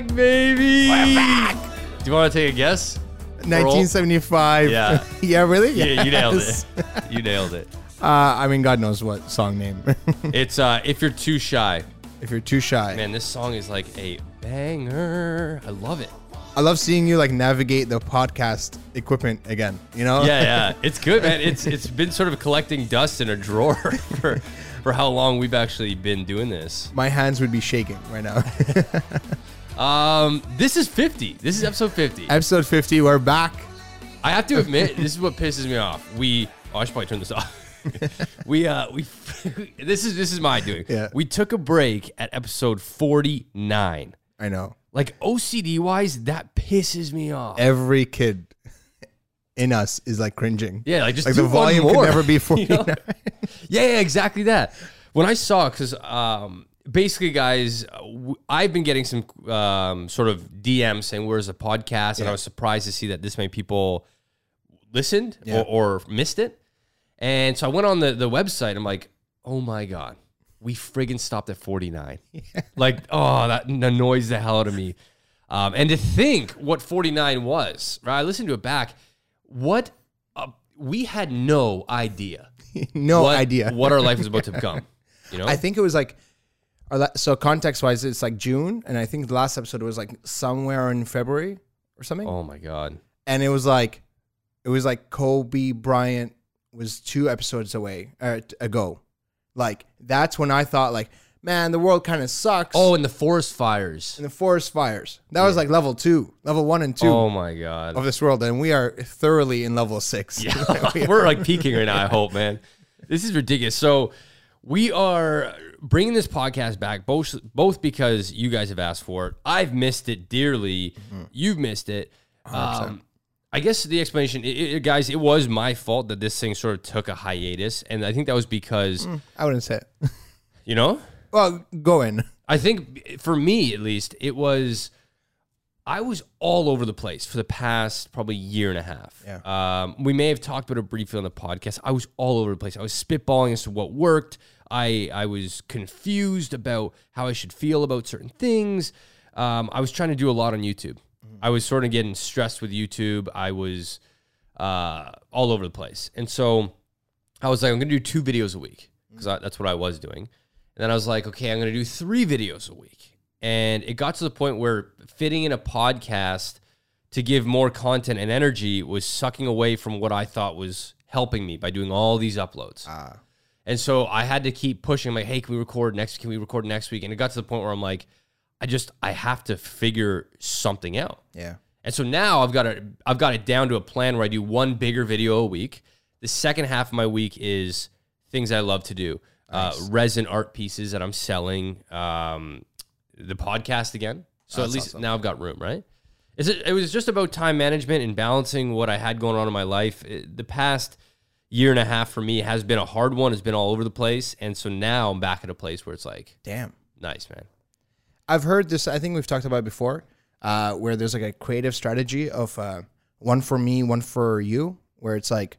We're back, baby. We're back. Do you want to take a guess? 1975. Yeah. yeah, really? Yeah, you nailed it. You nailed it. Uh, I mean, God knows what song name. It's uh, if you're too shy, if you're too shy. man. This song is like a banger. I love it. I love seeing you like navigate the podcast equipment again. You know? Yeah, yeah, it's good, man. It's it's been sort of collecting dust in a drawer for for how long we've actually been doing this. My hands would be shaking right now. Um, this is 50. This is episode 50. Episode 50. We're back. I have to admit, this is what pisses me off. We, oh, I should probably turn this off. we, uh, we, this is this is my doing. Yeah. We took a break at episode 49. I know. Like OCD wise, that pisses me off. Every kid in us is like cringing. Yeah, like just Like the volume more. could never be You 49. know? yeah, yeah, exactly that. When I saw, because um, basically, guys, uh, I've been getting some um, sort of DMs saying, "Where's the podcast?" And I was surprised to see that this many people listened Yeah. or, or missed it. And so I went on the the website. I'm like, "Oh my god, we friggin' stopped at 49." Like, oh, that annoys the hell out of me. Um, and to think what 49 was, right? I listened to it back. What uh, we had no idea no what, idea. what our life was about to become. You know, I think it was like, la- so context wise, it's like June. And I think the last episode was like somewhere in February or something. oh my god, and it was like it was like Kobe Bryant was two episodes away uh, t- ago. Like that's when I thought like, man, the world kind of sucks. oh, and the forest fires. and the forest fires. That was like level two, level one and two Oh my god, of this world, and we are thoroughly in level six. Yeah, we're like peaking right now. I hope, man. This is ridiculous. So we are bringing this podcast back both both because you guys have asked for it. I've missed it dearly. You've missed it. Um, I guess the explanation, it, it- guys, it was my fault that this thing sort of took a hiatus, and I think that was because I wouldn't say it. you know. well, go in. I think for me at least, it was I was all over the place for the past probably year and a half. Yeah. Um, we may have talked about it briefly on the podcast. I was all over the place. I was spitballing as to what worked. I I was confused about how I should feel about certain things. Um, I was trying to do a lot on YouTube. I was sort of getting stressed with YouTube. I was uh, all over the place, and so I was like, I'm gonna do two videos a week because that's what I was doing. And then I was like, okay, I'm gonna do three videos a week. And it got to the point where fitting in a podcast to give more content and energy was sucking away from what I thought was helping me by doing all these uploads. Ah. And so I had to keep pushing. I'm like, hey, can we record next? Can we record next week? And it got to the point where I'm like, I just I have to figure something out. Yeah. And so now I've got it I've got it down to a plan where I do one bigger video a week. The second half of my week is things I love to do. Uh, resin art pieces that I'm selling. Um, the podcast again. So That's at least awesome. now I've got room, right? Is it it was just about time management and balancing what I had going on in my life. It- the past year and a half for me has been a hard one. It's been all over the place. And so now I'm back at a place where it's like, Damn. nice, man. I've heard this. I think we've talked about it before, uh, where there's like a creative strategy of uh, one for me, one for you, where it's like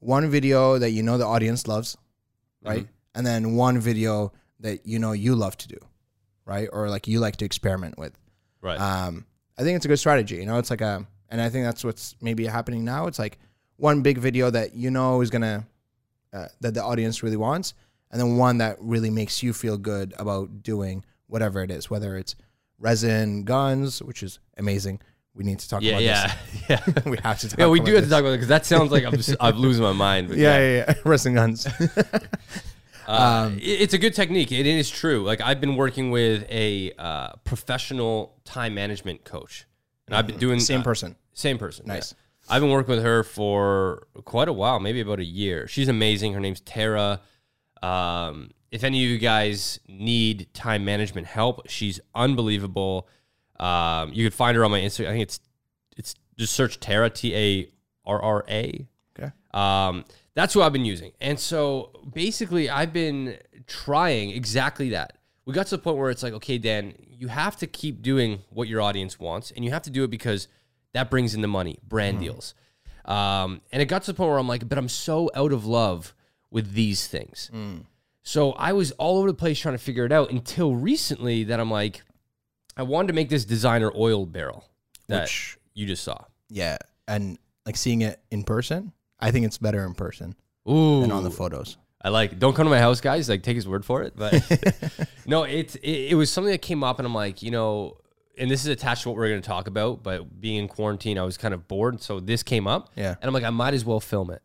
one video that you know the audience loves, right, and then one video that you know you love to do, right, or like you like to experiment with. Right. Um, I think it's a good strategy. You know, it's like a, and I think that's what's maybe happening now. It's like one big video that you know is gonna uh, that the audience really wants, and then one that really makes you feel good about doing whatever it is, whether it's resin guns, which is amazing. We need to talk yeah, about yeah. Yeah. this. we have to talk yeah, we do have to talk about it because that sounds like I'm, just, I'm losing my mind. But Yeah, yeah, yeah. resin guns. Uh, it- it's a good technique. It is true. Like I've been working with a uh, professional time management coach, and I've been doing Same uh, person. Same person. yeah. Nice. I've been working with her for quite a while, maybe about a year. She's amazing. Her name's Tara. Um, if any of you guys need time management help, she's unbelievable. Um, you can find her on my Instagram. I think it's it's just search Tara T A R R A. Okay. Um, that's what I've been using. And so basically, I've been trying exactly that. We got to the point where it's like, okay, Dan, you have to keep doing what your audience wants, and you have to do it because that brings in the money, brand deals. Um, and it got to the point where I'm like, but I'm so out of love with these things. So I was all over the place trying to figure it out until recently that I'm like, I wanted to make this designer oil barrel that Which- you just saw. Yeah, and like seeing it in person, I think it's better in person Ooh, than on the photos. I like. Don't come to my house, guys. Like, take his word for it. But no, it, it it was something that came up, and I'm like, you know, and this is attached to what we're going to talk about. But being in quarantine, I was kind of bored, so this came up. Yeah. and I'm like, I might as well film it,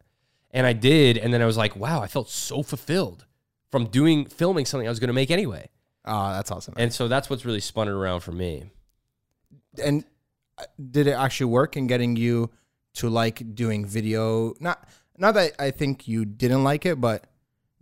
and I did, and then I was like, wow, I felt so fulfilled from doing filming something I was going to make anyway, Oh, that's awesome. and so that's what's really spun it around for me. and uh, did it actually work in getting you to like doing video? Not not that I think you didn't like it, but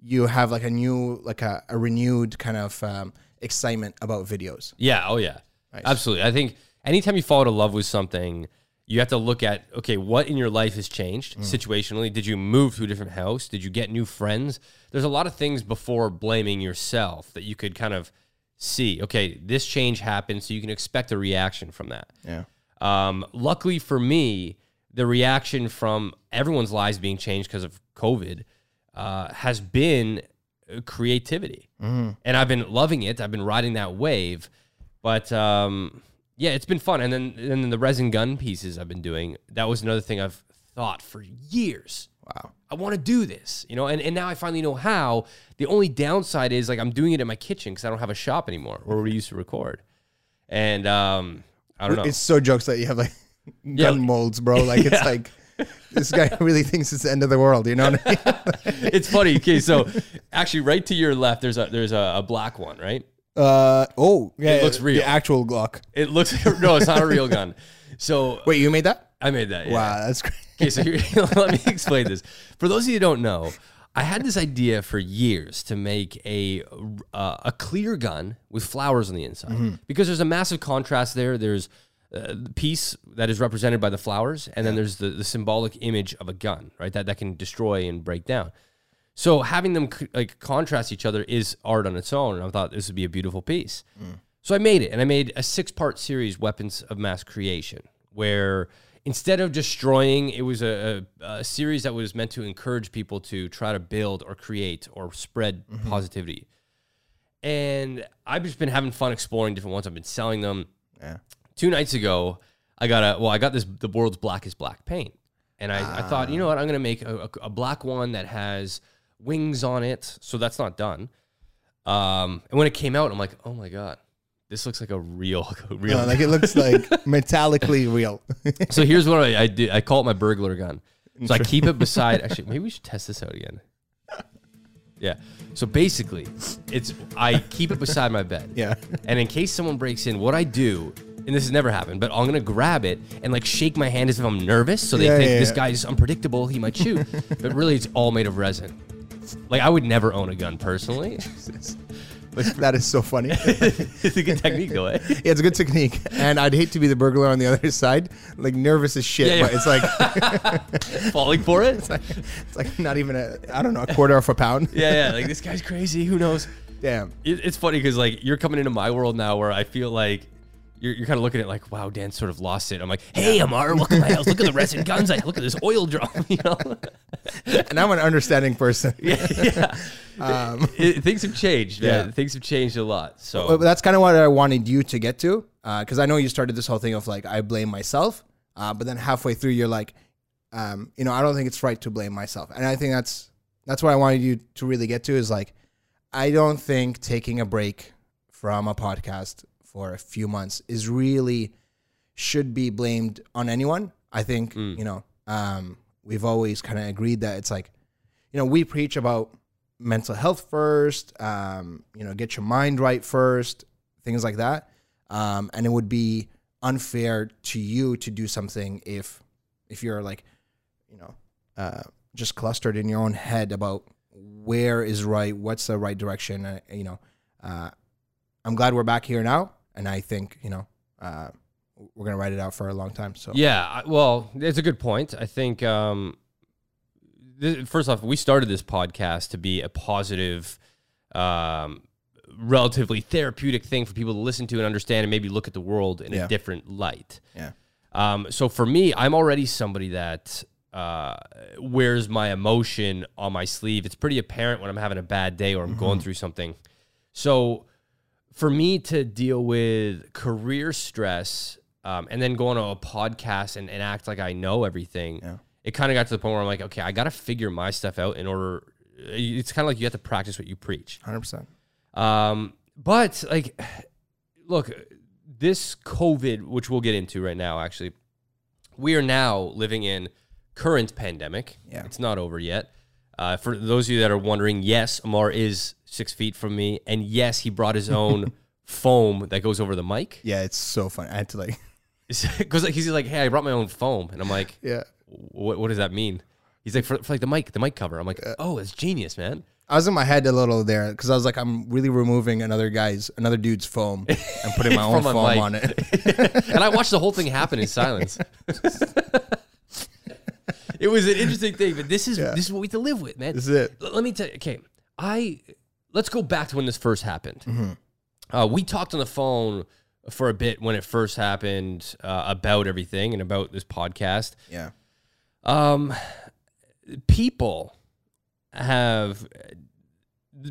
you have like a new, like a, a renewed kind of um, excitement about videos. Yeah. Oh, yeah. Nice. Absolutely. I think anytime you fall in love with something, you have to look at okay, what in your life has changed situationally? Did you move to a different house? Did you get new friends? There's a lot of things before blaming yourself that you could kind of see. Okay, this change happened, so you can expect a reaction from that. Yeah. Um, luckily for me, the reaction from everyone's lives being changed because of COVID uh, has been uh, creativity, and I've been loving it. I've been riding that wave, but um, yeah, it's been fun. And then and then the resin gun pieces I've been doing. That was another thing I've thought for years. Wow. I want to do this, you know, and, and now I finally know how. The only downside is like I'm doing it in my kitchen because I don't have a shop anymore where we used to record. And um, I don't know. It's so jokes that you have like Yeah. gun molds, bro. Like it's like this guy really thinks it's the end of the world. You know what I mean? it's funny. Okay, so actually, right to your left, there's a there's a, a black one, right? Uh oh, yeah. It looks real. The actual Glock. It looks no, it's not a real gun. So Wait, you made that? I made that. Yeah. Wow, that's great. Okay, so here, let me explain this. For those of you who don't know, I had this idea for years to make a uh, a clear gun with flowers on the inside because there's a massive contrast there. There's uh, piece that is represented by the flowers, and then there's the, the symbolic image of a gun, right? That that can destroy and break down. So having them c- like contrast each other is art on its own, and I thought this would be a beautiful piece. So I made it, and I made a six-part series, Weapons of Mass Creation, where instead of destroying, it was a, a, a series that was meant to encourage people to try to build or create or spread positivity. And I've just been having fun exploring different ones. I've been selling them. Yeah. Two nights ago, I got a well, I got this the world's blackest black paint, and I, I thought, you know what, I'm gonna make a, a, a black one that has wings on it. So that's not done. Um, and when it came out, I'm like, oh my god, this looks like a real, real. Uh, like it looks like metallically real. so here's what I, I did. I call it my burglar gun. So I keep it beside. Actually, maybe we should test this out again. Yeah. So basically, it's I keep it beside my bed. yeah. And in case someone breaks in, what I do, and this has never happened, but I'm gonna grab it and like shake my hand as if I'm nervous, so they Yeah, think yeah, this yeah. guy's unpredictable, he might shoot. but really, it's all made of resin. Like I would never own a gun personally. But that is so funny. it's a good technique, though. Eh? Yeah, it's a good technique. And I'd hate to be the burglar on the other side, like nervous as shit. Yeah, yeah. But it's like Falling for it. it's like not even a I don't know a quarter of a pound. Yeah, yeah. Like this guy's crazy. Who knows? Damn. It, it's funny because like you're coming into my world now, where I feel like. You're, you're kind of looking at it like, wow, Dan sort of lost it. I'm like, hey, Amar, look at my house. Look at the resin guns. I look at this oil drum. You know, And I'm an understanding person. yeah, yeah. Um, It- things have changed, man. Yeah. Things have changed a lot. So but that's kind of what I wanted you to get to, because I know you started this whole thing of like I blame myself, uh, but then halfway through you're like, um, you know, I don't think it's right to blame myself, and I think that's that's what I wanted you to really get to is like, I don't think taking a break from a podcast for a few months is really should be blamed on anyone. I think you know um, we've always kind of agreed that it's like, you know, we preach about mental health first, um, you know, get your mind right first, things like that. Um, and it would be unfair to you to do something if if you're like, you know, uh, just clustered in your own head about where is right, what's the right direction. Uh, you know, uh, I'm glad we're back here now, and I think you know uh, we're gonna write it out for a long time. So yeah, I- well, it's a good point. I think um, th- first off, we started this podcast to be a positive, um, relatively therapeutic thing for people to listen to and understand, and maybe look at the world in Yeah. a different light. yeah, Um, so for me, I'm already somebody that uh, wears my emotion on my sleeve. It's pretty apparent when I'm having a bad day or I'm going through something. So for me to deal with career stress um, and then go on a podcast and, and act like I know everything, Yeah. it kind of got to the point where I'm like, okay, I got to figure my stuff out in order. It's kind of like you have to practice what you preach. Hundred percent. Um, but like, look, this COVID, which we'll get into right now, actually, we are now living in current pandemic. Yeah. It's not over yet. Uh, for those of you that are wondering, yes, Amar is six feet from me, and yes, he brought his own foam that goes over the mic. Yeah, it's so funny. I had to like. Because like, he's like, hey, I brought my own foam, and I'm like, Yeah. what, what does that mean? He's like, for, for like the mic, the mic cover. I'm like, oh, it's genius, man. I was in my head a little there because I was like, I'm really removing another guy's, another dude's foam and putting my own foam on it. and I watched the whole thing happen in silence. it was an interesting thing, but this is Yeah. this is what we have to live with, man. This is it. L- Let me tell you. Okay, I let's go back to when this first happened. Mm-hmm. Uh, we talked on the phone for a bit when it first happened uh, about everything and about this podcast. Yeah. Um, people have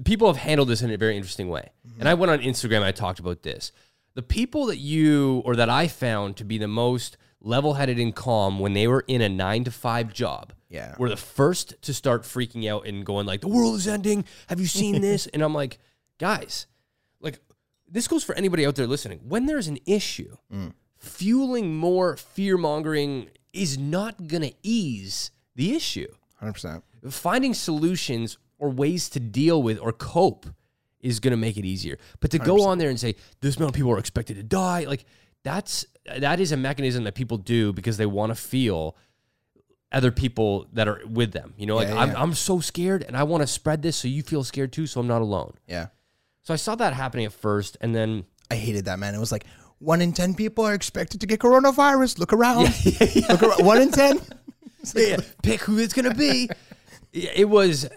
people have handled this in a very interesting way, and I went on Instagram. and I talked about this. The people that you or that I found to be the most level-headed and calm when they were in a nine to five job Yeah. were the first to start freaking out and going like, "The world is ending. Have you seen this?" and I'm like, guys, like this goes for anybody out there listening. When there's an issue, mm. fueling more fear mongering is not going to ease the issue. Hundred percent. Finding solutions or ways to deal with or cope is going to make it easier. But to go on there and say this amount of people are expected to die, like that's that is a mechanism that people do because they want to feel other people that are with them. You know, like Yeah, I'm. I'm so scared and I want to spread this so you feel scared too, so I'm not alone. Yeah. So I saw that happening at first, and then I hated that man. It was like one in ten people are expected to get coronavirus. Look around. Look around. One in ten. pick who it's gonna be. it was.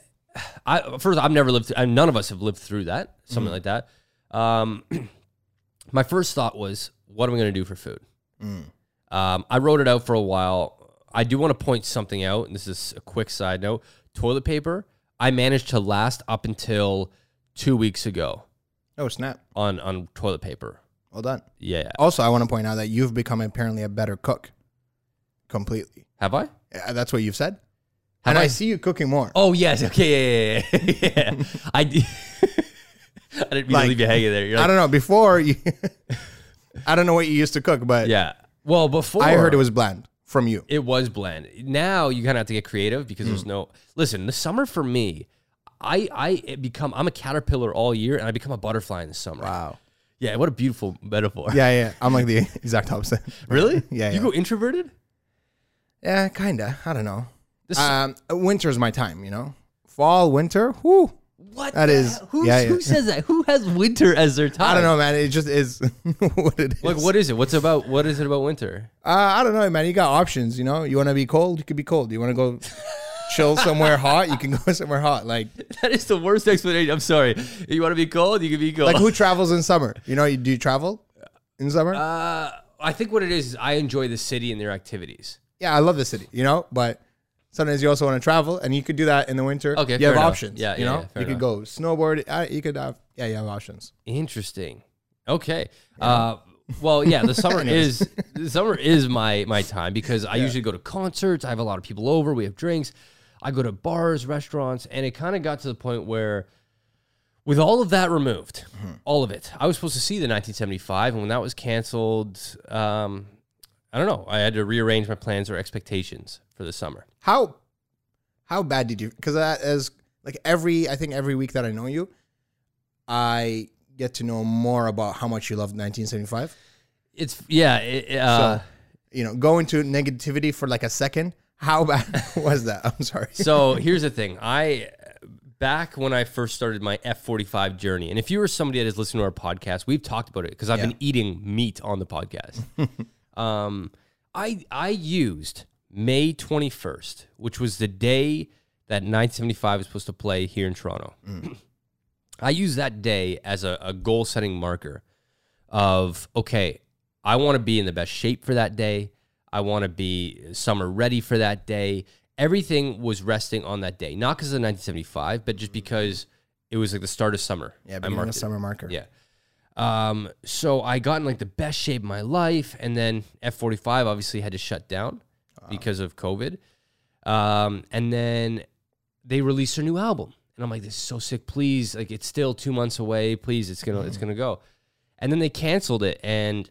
I first, I've never lived. Through, none of us have lived through that. Something like that. Um, my first thought was, what am I gonna do for food? Um, I wrote it out for a while. I do want to point something out, and this is a quick side note. Toilet paper. I managed to last up until two weeks ago Oh snap! on on toilet paper. Well done. Yeah, Also, I want to point out that you've become apparently a better cook. Completely. have I? Yeah, that's what you've said. Have and I, I? see you cooking more. Oh yes, okay, yeah, yeah, yeah. yeah. I. I didn't mean Like, to leave you hanging there. You're I don't know. Before you, I don't know what you used to cook, but yeah. Well, before I heard it was bland from you. it was bland. Now you kind of have to get creative because Mm. there's no. Listen, the summer for me, I I become I'm a caterpillar all year and I become a butterfly in the summer. Wow. Yeah, what a beautiful metaphor. Yeah, yeah. I'm like the exact opposite. Really? Yeah, You yeah. go introverted? Yeah, kinda. I don't know. This- Um, winter's my time. You know, fall, winter. Whoo. What? That the is- hell? Who's- yeah, yeah. Who says that? Who has winter as their time? I don't know, man. It just is what it is. Like, what is it? What's about? What is it about winter? Uh, I don't know, man. You got options. You know, you want to be cold, you could be cold. You want to go chill somewhere hot, you can go somewhere hot. Like, That is the worst explanation. I'm sorry. You want to be cold? You can be cold. like who travels in summer? You know, you do you travel in summer? Uh, I think what it is is I enjoy the city and their activities. yeah, I love the city. You know, but sometimes you also want to travel, and you could do that in the winter. Okay, you have enough. options. Yeah, you yeah, know, yeah, you could enough. go snowboard. Uh, you could have yeah, you have options. Interesting. Okay. Uh, well, yeah, the summer is the summer is my my time because I usually go to concerts. I have a lot of people over. We have drinks. I go to bars, restaurants, and it kind of got to the point where, with all of that removed, Mm-hmm. all of it, I was supposed to see the 1975, and when that was canceled, um, I don't know. I had to rearrange my plans or expectations for the summer. How how bad did you? Because as like every I think every week that I know you, I get to know more about how much you love 1975. It's yeah. It, uh, So, you know, go into negativity for like a second. How bad was that? I'm sorry. So here's the thing. I back when I first started my F45 journey, and if you were somebody that has listened to our podcast, we've talked about it because I've Yeah. been eating meat on the podcast. um, I I used May 21st, which was the day that 975 was supposed to play here in Toronto. I used that day as a, a goal setting marker of okay, I want to be in the best shape for that day. I want to be summer ready for that day. Everything was resting on that day, not because of 1975, but just because it was like the start of summer. Yeah, beginning of summer marker. Yeah. Um, so I got in like the best shape of my life, and then F45 obviously had to shut down because of COVID. Um, and then they released their new album, and I'm like, this is so sick. Please, like, it's still two months away. Please, it's gonna, it's gonna go. And then they canceled it, and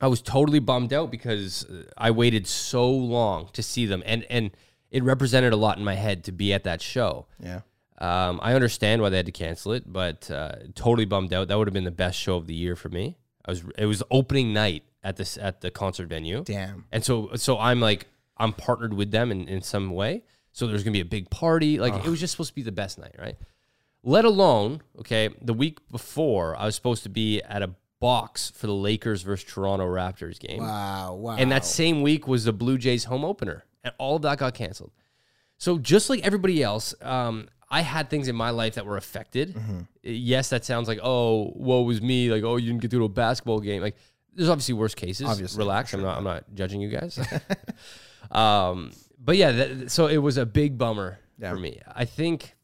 I was totally bummed out because uh, I waited so long to see them, and and it represented a lot in my head to be at that show. Yeah. Um, I understand why they had to cancel it, but uh, totally bummed out. That would have been the best show of the year for me. I was it was opening night at this at the concert venue, Damn. and so so I'm like I'm partnered with them in, in some way. So there's gonna be a big party. Like it was just supposed to be the best night, right? Let alone, okay, the week before I was supposed to be at a box for the Lakers versus Toronto Raptors game. Wow. Wow. And that same week was the Blue Jays home opener, and all of that got canceled. So just like everybody else, um, I had things in my life that were affected. Yes, that sounds like oh, woe was me. Like oh, you didn't get to a basketball game. Like there's obviously worse cases. Obviously, relax. I'm not. I'm not judging you guys. um, but yeah, that, so it was a big bummer Yeah. for me. I think,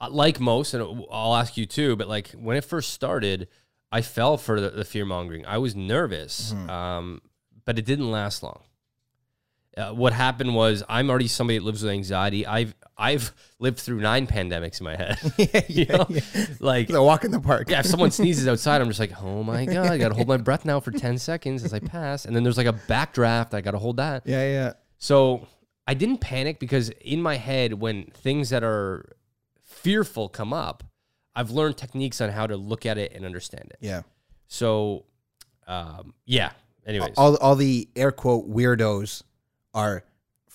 uh, like most, and I'll ask you too. But like when it first started, I fell for the, the fear mongering. I was nervous, um, but it didn't last long. Uh, what happened was I'm already somebody that lives with anxiety. I've I've lived through nine pandemics in my head. you know? Like the walk in the park. yeah, if someone sneezes outside, I'm just like, oh my god, I gotta hold my breath now for ten seconds as I pass, and then there's like a backdraft. I gotta hold that. Yeah. Yeah. So I didn't panic because in my head, when things that are fearful come up, I've learned techniques on how to look at it and understand it. Yeah. So, um, yeah. Anyways, All all the air quote weirdos are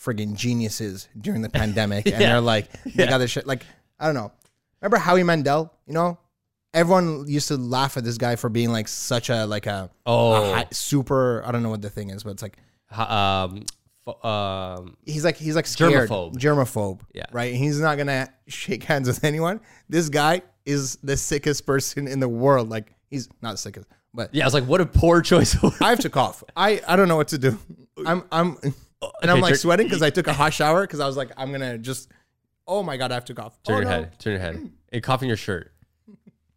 friggin' geniuses during the pandemic, and Yeah. they're like they got this shit. Like I don't know. Remember Howie Mandel? You know, everyone used to laugh at this guy for being like such a like a, oh, a high, super. I don't know what the thing is, but it's like ha- um, f- um, he's like he's like scared, Germaphobe. germaphobe. Yeah. right. He's not gonna shake hands with anyone. This guy is the sickest person in the world. Like he's not the sickest, but yeah. I was like, what a poor choice. of words. I have to cough. I I don't know what to do. I'm I'm and I'm like turn- sweating because I took a hot shower because I was like I'm gonna just. Oh my god, I have to cough. Turn oh, your no. head. Turn your head. And cough in your shirt.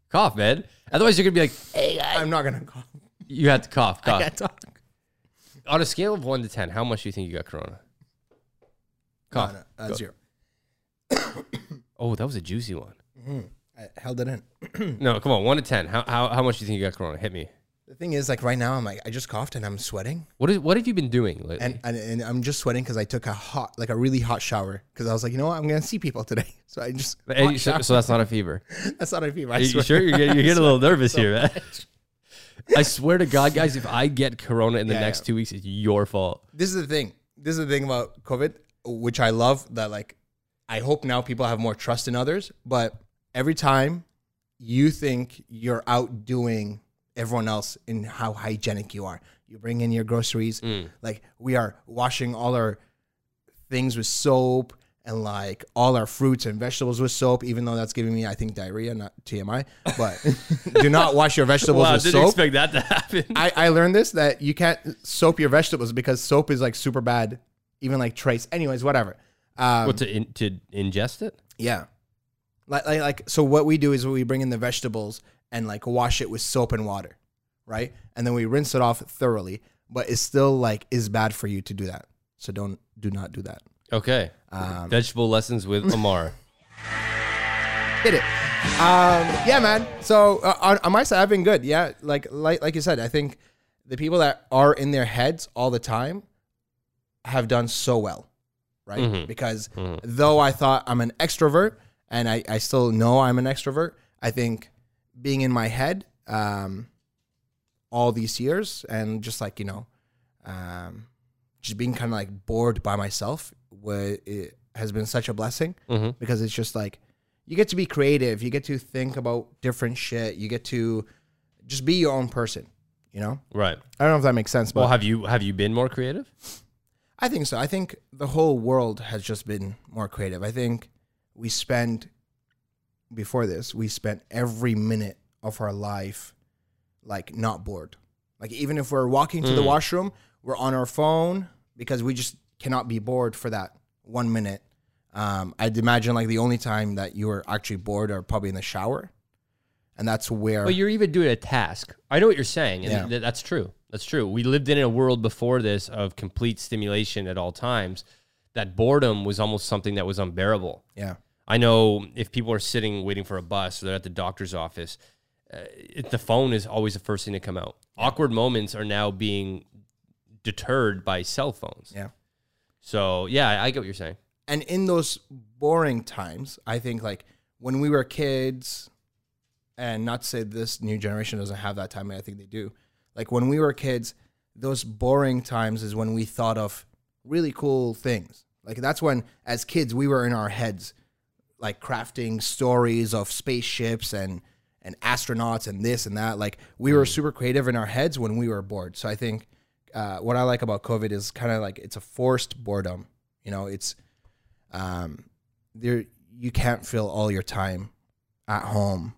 Cough, man. Otherwise, you're gonna be like, hey, I- I'm not gonna cough. you have to cough. I Cough. can't talk. On a scale of one to ten, how much do you think you got corona? Cough. no, uh, zero. Oh, that was a juicy one. I held it in. No, come on, one to ten. How how, how much do you think you got corona? Hit me. Thing is, like right now, I'm like I just coughed and I'm sweating, What is what have you been doing lately? and and, and I'm just sweating because I took a hot, like a really hot shower because I was like, you know what, I'm gonna see people today, so I just. You- so, so that's not a fever. that's not a fever. I Are you swear. sure you're getting, you're getting a little nervous here, man? I swear to God, guys, if I get corona in the Yeah, next yeah. two weeks, it's your fault. this is the thing. This is the thing about COVID, which I love that like I hope now people have more trust in others, but every time you think you're outdoing everyone else in how hygienic you are. You bring in your groceries, like we are washing all our things with soap and like all our fruits and vegetables with soap, even though that's giving me, I think, diarrhea, not TMI. But do not wash your vegetables Wow, with didn't soap. expect that to happen. I, I learned this that you can't soap your vegetables because soap is like super bad, even like trace. Anyways, whatever. Um, what to in, to ingest it? yeah, like, like like so. What we do is we bring in the vegetables and like wash it with soap and water, right? And then we rinse it off thoroughly. But it's still like is bad for you to do that. So don't do not do that. Okay. Um, Vegetable lessons with Amar. Hit it. Um, yeah, man. So uh, on, on my side, I've been good. Yeah, like like like you said, I think the people that are in their heads all the time have done so well, right? Mhm. Because Mhm. though I thought I'm an extrovert, and I I still know I'm an extrovert, I think being in my head um, all these years and just like you know, um, just being kind of like bored by myself, wa- it has been such a blessing Mhm. because it's just like you get to be creative, you get to think about different shit, you get to just be your own person. You know, Right. I don't know if that makes sense, but Well, have you have you been more creative? I think so. I think the whole world has just been more creative. I think we spend before this, we spent every minute of our life like not bored. Like even if we're walking to the Mm. washroom, we're on our phone because we just cannot be bored for that one minute. Um, I'd imagine like the only time that you were actually bored are probably in the shower. and that's where But you're even doing a task. I know what you're saying, and Yeah. th- that's true. That's true. We lived in a world before this of complete stimulation at all times. That boredom was almost something that was unbearable. yeah I know if people are sitting waiting for a bus or they're at the doctor's office, uh, it, the phone is always the first thing to come out. Awkward moments are now being deterred by cell phones. yeah. So yeah, I get what you're saying. and in those boring times, I think like when we were kids, and not to say this new generation doesn't have that time, I think they do. Like when we were kids, those boring times is when we thought of really cool things. Like that's when, as kids, we were in our heads, like crafting stories of spaceships and and astronauts and this and that. Like we were super creative in our heads when we were bored. So I think uh, what I like about COVID is kind of like it's a forced boredom. You know, it's um, there you can't fill all your time at home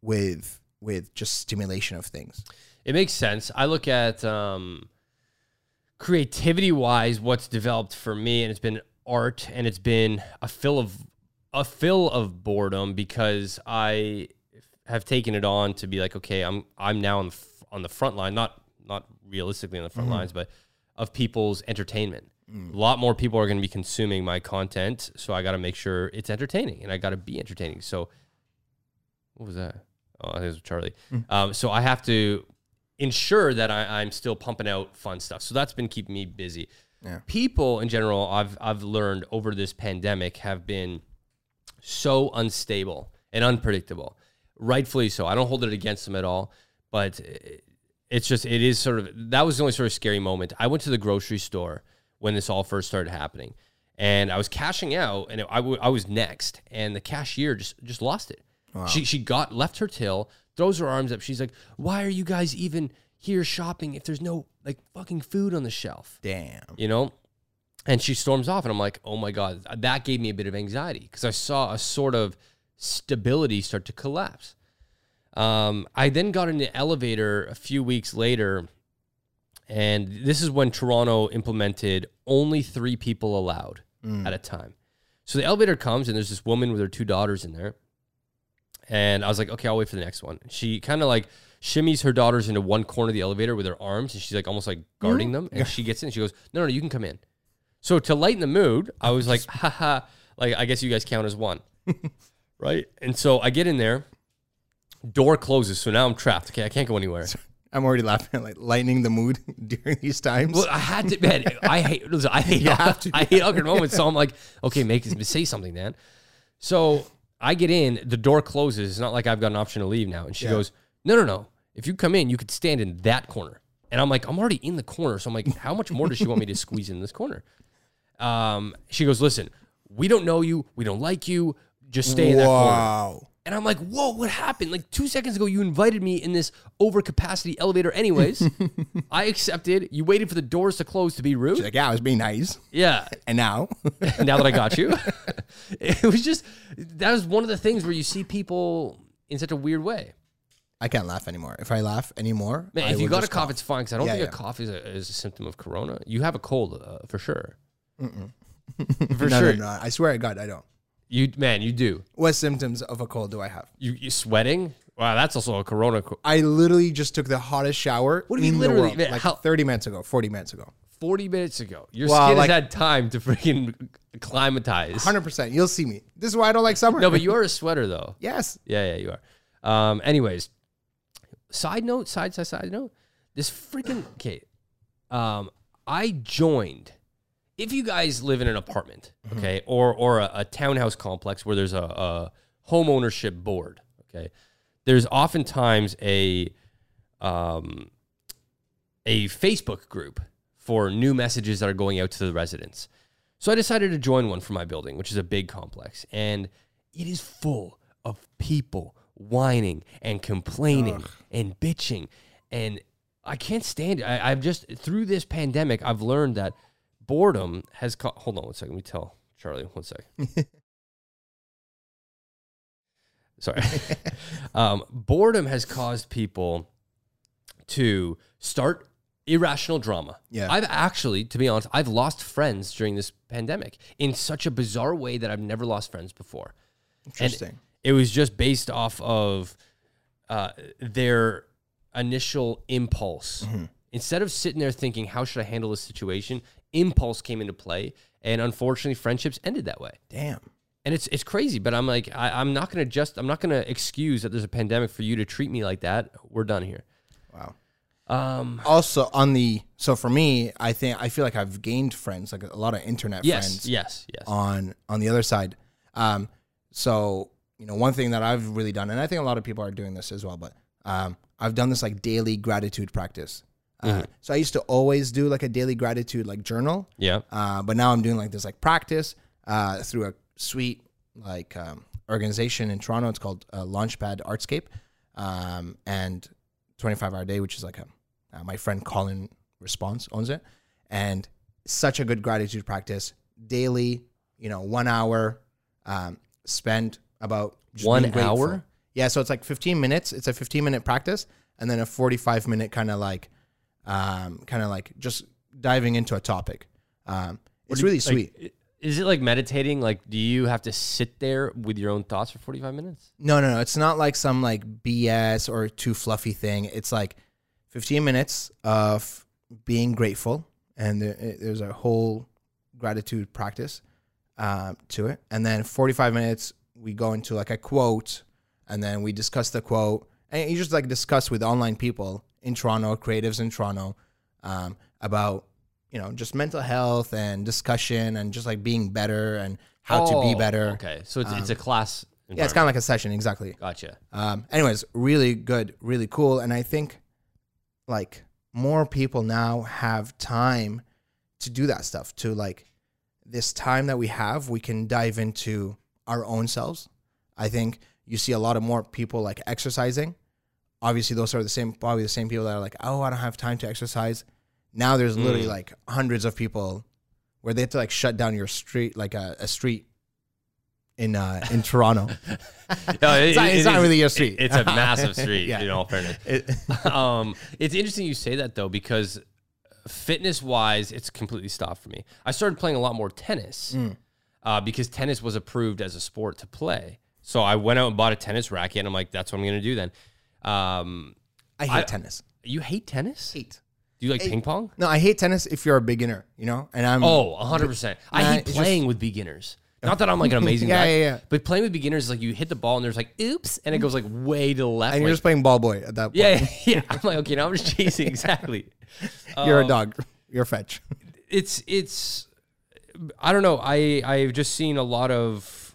with with just stimulation of things. It makes sense. I look at um, creativity wise, what's developed for me, and it's been art, and it's been a fill of a fill of boredom because I have taken it on to be like, okay, I'm I'm now on the, on the front line, not not realistically on the front mm-hmm. lines, but of people's entertainment. Mm. A lot more people are going to be consuming my content, so I got to make sure it's entertaining, and I got to be entertaining. So, what was that? Oh, I think it was Charlie. Mm. Um, so I have to ensure that I, I'm still pumping out fun stuff. So that's been keeping me busy. Yeah. People in general, I've I've learned over this pandemic have been so unstable and unpredictable. Rightfully so. I don't hold it against them at all, but it's just it is sort of that was the only sort of scary moment. I went to the grocery store when this all first started happening, and I was cashing out, and I, w- I was next, and the cashier just just lost it. She she got left her till, throws her arms up. She's like, "Why are you guys even here shopping if there's no like fucking food on the shelf?" Damn. you know and she storms off and i'm like oh my god that gave me a bit of anxiety because i saw a sort of stability start to collapse um, i then got in the elevator a few weeks later and this is when toronto implemented only three people allowed at a time so the elevator comes and there's this woman with her two daughters in there and I was like, okay, I'll wait for the next one. She kind of like shimmies her daughters into one corner of the elevator with her arms, and she's like almost like guarding them. And she gets in, and she goes, no, no, you can come in. So to lighten the mood, I was like, haha, like I guess you guys count as one, right? And so I get in there, door closes, so now I'm trapped. Okay, I can't go anywhere. I'm already laughing, like lightening the mood during these times. Well, I had to, man. I hate, listen, I hate, have to. I hate awkward moments. So I'm like, okay, make say something, Dan. So I get in, the door closes. It's not like I've got an option to leave now. And she Yeah. goes, no, no, no. If you come in, you could stand in that corner. And I'm like, I'm already in the corner. So I'm like, how much more does she want me to squeeze in this corner? Um, she goes, listen, we don't know you. We don't like you. Just stay in that corner. wow. And I'm like, whoa, what happened? Like two seconds ago, you invited me in this overcapacity elevator, anyways. I accepted. You waited for the doors to close to be rude. She's like, yeah, I was being nice, Yeah. and now now that I got you, it was just that was one of the things where you see people in such a weird way. I can't laugh anymore. If I laugh anymore, Man, I if you got a cough, it's fine because I don't Yeah, think yeah. a cough is a, is a symptom of corona. You have a cold uh, for sure. For no, sure, no, no. I swear to God, I don't. you man, you do. What symptoms of a cold do I have? You, you sweating? Wow, that's also a corona. Co- I literally just took the hottest shower What do you in literally- the world, man, like how- 30 minutes ago, 40 minutes ago. Forty minutes ago, your Well, skin like- has had time to freaking acclimatize. 100%. You'll see me. This is why I don't like summer. No, but you are a sweater though. yes. Yeah, yeah, you are. Um, anyways, side note, side side side note. This freaking okay. Um, I joined. If you guys live in an apartment, okay, or or a, a townhouse complex where there's a, a home ownership board, okay, there's oftentimes a um, a Facebook group for new messages that are going out to the residents. So I decided to join one for my building, which is a big complex, and it is full of people whining and complaining and bitching, and I can't stand it. I, I've just through this pandemic, I've learned that boredom has. Co- Hold on one second. Let me tell Charlie one second. Sorry, um, boredom has caused people to start irrational drama. Yeah. I've actually, to be honest, I've lost friends during this pandemic in such a bizarre way that I've never lost friends before. Interesting. It was just based off of uh, their initial impulse. Mm-hmm. Instead of sitting there thinking, how should I handle this situation? Impulse came into play. And unfortunately, friendships ended that way. Damn. And it's it's crazy, but I'm like, I, I'm not gonna just I'm not gonna excuse that there's a pandemic for you to treat me like that. We're done here. Wow. Um Also on the so for me, I think I feel like I've gained friends, like a lot of internet yes, friends yes, yes. on on the other side. Um, so you know, one thing that I've really done, and I think a lot of people are doing this as well, but um, I've done this like daily gratitude practice. Uh, so I used to always do like a daily gratitude like journal, yeah. uh, but now I'm doing like this like practice uh, through a sweet like um, organization in Toronto. It's called uh, Launchpad Artscape, um, and 25 hour day, which is like a uh, my friend Colin Response owns it, and such a good gratitude practice daily. You know, one hour um, spend about One hour? Yeah, so it's like 15 minutes. It's a 15 minute practice, and then a 45 minute kind of like, um, kind of like just diving into a topic. Um, it's really sweet. Like, is it like meditating? Like, do you have to sit there with your own thoughts for 45 minutes? No, no, no. It's not like some like BS or too fluffy thing. It's like 15 minutes of being grateful, and there, it- there's a whole gratitude practice um, to it. And then 45 minutes, we go into like a quote, and then we discuss the quote, and you just like discuss with online people in Toronto, creatives in Toronto, um, about you know just mental health and discussion and just like being better and how to be Oh, better. Okay, so it's, it's a class. Yeah, it's kind of like a session, exactly. Gotcha. Um, anyways, really good, really cool, and I think like more people now have time to do that stuff. To like this time that we have, we can dive into our own selves. I think you see a lot of more people like exercising. Obviously, those are the same, probably the same people that are like, "Oh, I don't have time to exercise." Now there's literally Mm. like hundreds of people where they have to like shut down your street, like a, a street in uh, in Toronto. No, it- It's not- it's it not really a street. It's a massive street. Yeah. In all fairness, It- um, it's interesting you say that though because fitness wise, it's completely stopped for me. I started playing a lot more tennis Mm. Uh, because tennis was approved as a sport to play. So I went out and bought a tennis racket, and I'm like, that's what I'm going to do then. Um, I hate I- tennis. you hate tennis? Hate. Do you like ping pong? No, I hate tennis if you're a beginner, you know. And I'm Oh, 100%. I hate it's just- playing with beginners. Not that I'm like an amazing Yeah, guy, yeah, yeah. but playing with beginners is like you hit the ball and there's like, oops, and it goes like way to the left. and you're just playing ball boy at that point. yeah, yeah. I'm like, okay, now I'm just chasing. Exactly. you're a Um, dog. You're a fetch. it's it's I don't know. I I've just seen a lot of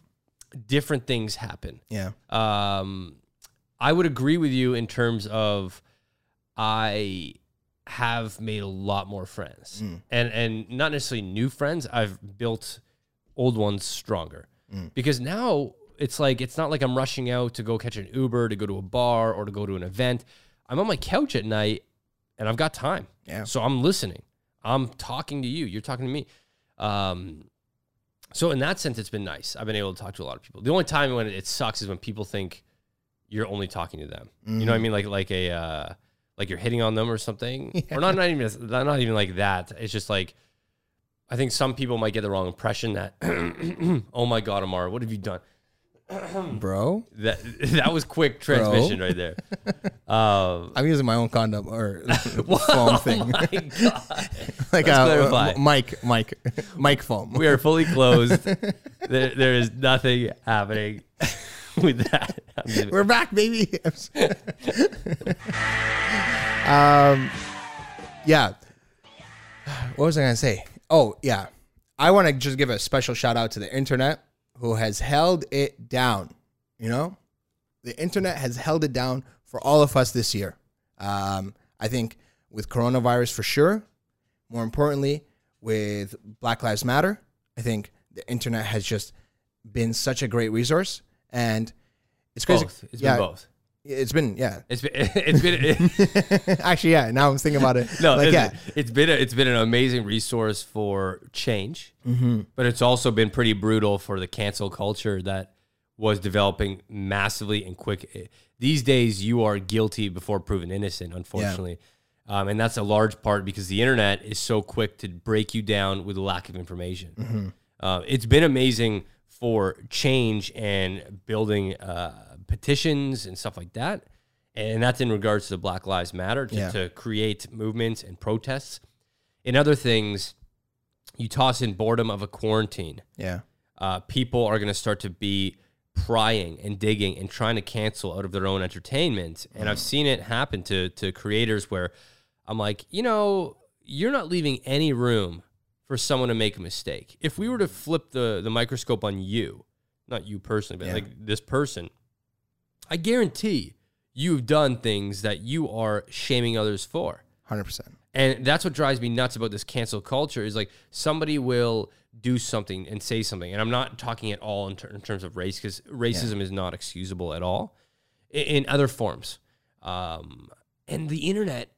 different things happen. Yeah. Um, I would agree with you in terms of I have made a lot more friends, and and not necessarily new friends. I've built old ones stronger because now it's like it's not like I'm rushing out to go catch an Uber to go to a bar or to go to an event. I'm on my couch at night and I've got time. Yeah. So I'm listening. I'm talking to you. You're talking to me. Um, so in that sense, it's been nice. I've been able to talk to a lot of people. The only time when it sucks is when people think you're only talking to them. You know what I mean? Like like a uh, like you're hitting on them or something, or not not even not even like that. It's just like I think some people might get the wrong impression that oh my god, Amara, what have you done? Bro, That that was quick transmission right there. Um, I'm using my own condom or foam thing. Oh my god. like uh, mic, mic, mic foam. We are fully closed. there, there is nothing happening with that. We're back, baby. um, yeah. What was I gonna say? Oh, yeah. I want to just give a special shout out to the internet who has held it down. You know, the internet has held it down for all of us this year. Um, I think with coronavirus for sure. More importantly, with Black Lives Matter, I think the internet has just been such a great resource, and it's crazy. both. It's yeah, been both. It's been yeah. It's been it's been Actually, yeah. Now I'm thinking about it. no, like it's, yeah, it's been a, it's been an amazing resource for change, Mm-hmm. but it's also been pretty brutal for the cancel culture that was developing massively and quick. These days, you are guilty before proven innocent, unfortunately, um, and that's a large part because the internet is so quick to break you down with a lack of information. Mm-hmm. Uh, it's been amazing for change and building uh, petitions and stuff like that. And that's in regards to the Black Lives Matter to, Yeah. to create movements and protests. In other things, you toss in boredom of a quarantine. Yeah. Uh, people are going to start to be prying and digging and trying to cancel out of their own entertainment. And I've seen it happen to to creators where I'm like, you know, you're not leaving any room for someone to make a mistake. If we were to flip the the microscope on you, not you personally, but Yeah. like this person, I guarantee you've done things that you are shaming others for. Hundred percent. And that's what drives me nuts about this cancel culture is like somebody will do something and say something. And I'm not talking at all in, ter- in terms of race because racism is not excusable at all in, in other forms. Um, and the internet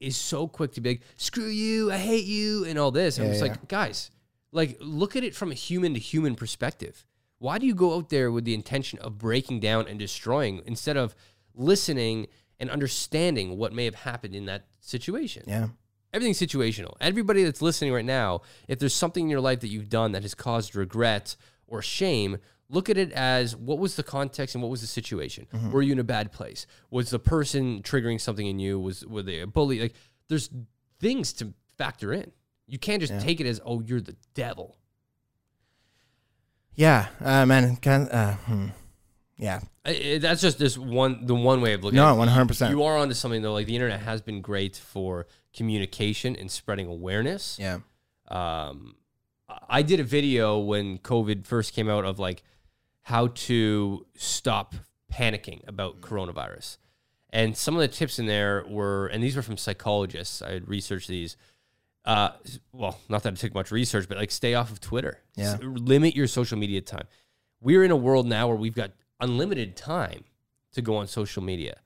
is so quick to be like, screw you, I hate you, and all this. And Yeah, I'm just yeah. like, guys, like look at it from a human to human perspective. Why do you go out there with the intention of breaking down and destroying instead of listening and understanding what may have happened in that situation? Yeah. everything's situational. Everybody that's listening right now, if there's something in your life that you've done that has caused regret or shame, look at it as what was the context and what was the situation? Mm-hmm. Were you in a bad place? Was the person triggering something in you? Was were they a bully? Like there's things to factor in. You can't just take it as oh you're the devil. Yeah. Uh, man. Can. Uh, hmm. Yeah. I- I- that's just this one the one way of looking. No. at it. One hundred percent. You are onto something though. Like the internet has been great for communication and spreading awareness. Yeah. um, I did a video when COVID first came out of like how to stop panicking about coronavirus. And some of the tips in there were, and these were from psychologists. I had researched these. Uh, well, not that it took much research, but like stay off of Twitter. Yeah. S- limit your social media time. We're in a world now where we've got unlimited time to go on social media.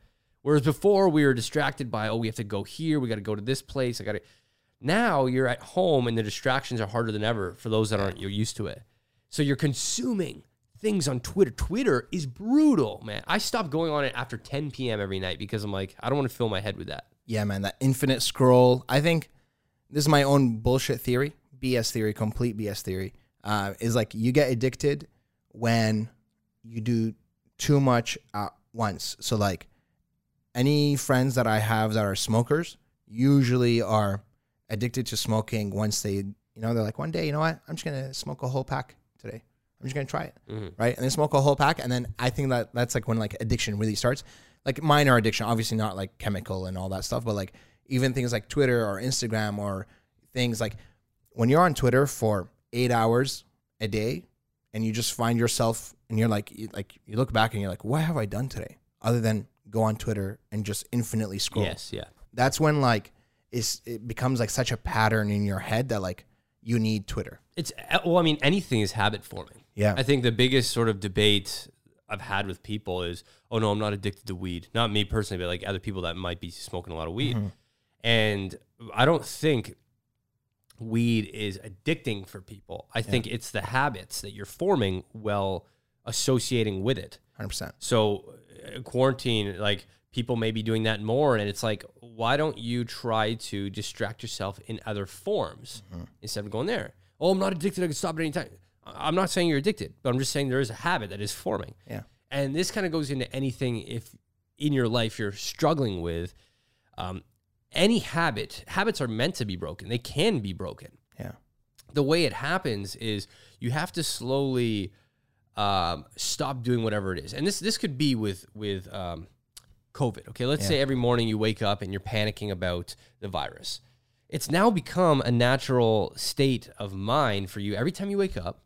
Whereas before we were distracted by, oh, we have to go here, we got to go to this place. I got to. Now you're at home and the distractions are harder than ever for those that aren't you're used to it. So you're consuming things on Twitter. Twitter is brutal, man. I stopped going on it after 10 p.m. every night because I'm like, I don't want to fill my head with that. Yeah, man. That infinite scroll. I think this is my own bullshit theory, BS theory, complete BS theory. Uh, is like you get addicted when you do too much at once. So like any friends that I have that are smokers usually are addicted to smoking once they, you know, they're like, one day, you know what? I'm just gonna smoke a whole pack today. I'm just gonna try it, Mhm. right? And they smoke a whole pack, and then I think that that's like when like addiction really starts. Like minor addiction, obviously not like chemical and all that stuff, but like even things like Twitter or Instagram or things like when you're on Twitter for eight hours a day, and you just find yourself and you're like, you, like you look back and you're like, what have I done today other than go on Twitter and just infinitely scroll? Yes, yeah. That's when like it's it becomes like such a pattern in your head that like you need Twitter. It's, well, I mean, anything is habit forming. Yeah. I think the biggest sort of debate I've had with people is, oh no, I'm not addicted to weed. Not me personally, but like other people that might be smoking a lot of weed. Mm-hmm. And I don't think weed is addicting for people. I think it's the habits that you're forming while associating with it. 100%. So uh, quarantine, like people may be doing that more, and it's like, why don't you try to distract yourself in other forms instead of going there? Oh, I'm not addicted. I can stop at any time. I'm not saying you're addicted, but I'm just saying there is a habit that is forming. Yeah. And this kind of goes into anything if in your life you're struggling with um, any habit. Habits are meant to be broken. They can be broken Yeah. the way it happens is you have to slowly um, stop doing whatever it is, and this this could be with with um, COVID. Okay, let's say every morning you wake up and you're panicking about the virus. It's now become a natural state of mind for you. Every time you wake up,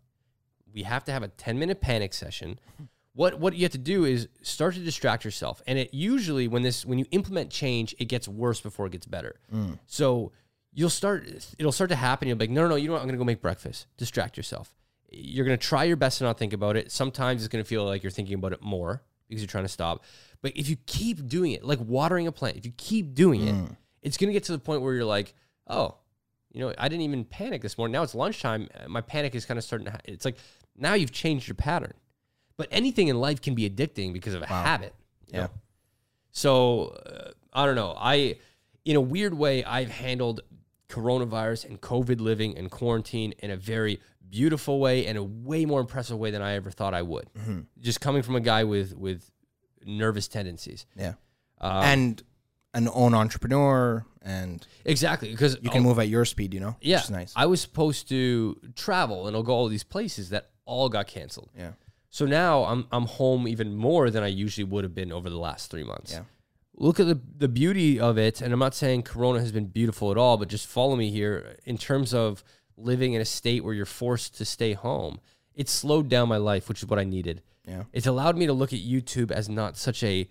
we have to have a 10 minute panic session. What what you have to do is start to distract yourself. And it usually when this when you implement change, it gets worse before it gets better. Mm. So you'll start it'll start to happen. You'll be like, no, no, no, you know what? I'm gonna go make breakfast. Distract yourself. You're gonna try your best to not think about it. Sometimes it's gonna feel like you're thinking about it more because you're trying to stop. But if you keep doing it, like watering a plant, if you keep doing it, mm. it's gonna get to the point where you're like, oh, you know, I didn't even panic this morning. Now it's lunchtime. My panic is kind of starting to. Ha- it's like now you've changed your pattern. But anything in life can be addicting because of a habit. Yeah. know? So uh, I don't know. I, in a weird way, I've handled coronavirus and COVID living and quarantine in a very beautiful way and a way more impressive way than I ever thought I would. Just coming from a guy with with nervous tendencies. Yeah. Um, and an own entrepreneur, and exactly because you can move at your speed. You know, Yeah, which is nice. I was supposed to travel and I'll go all these places that all got canceled. Yeah. So now I'm I'm home even more than I usually would have been over the last three months. Yeah. Look at the the beauty of it, and I'm not saying Corona has been beautiful at all, but just follow me here in terms of living in a state where you're forced to stay home. It slowed down my life, which is what I needed. Yeah. It's allowed me to look at YouTube as not such a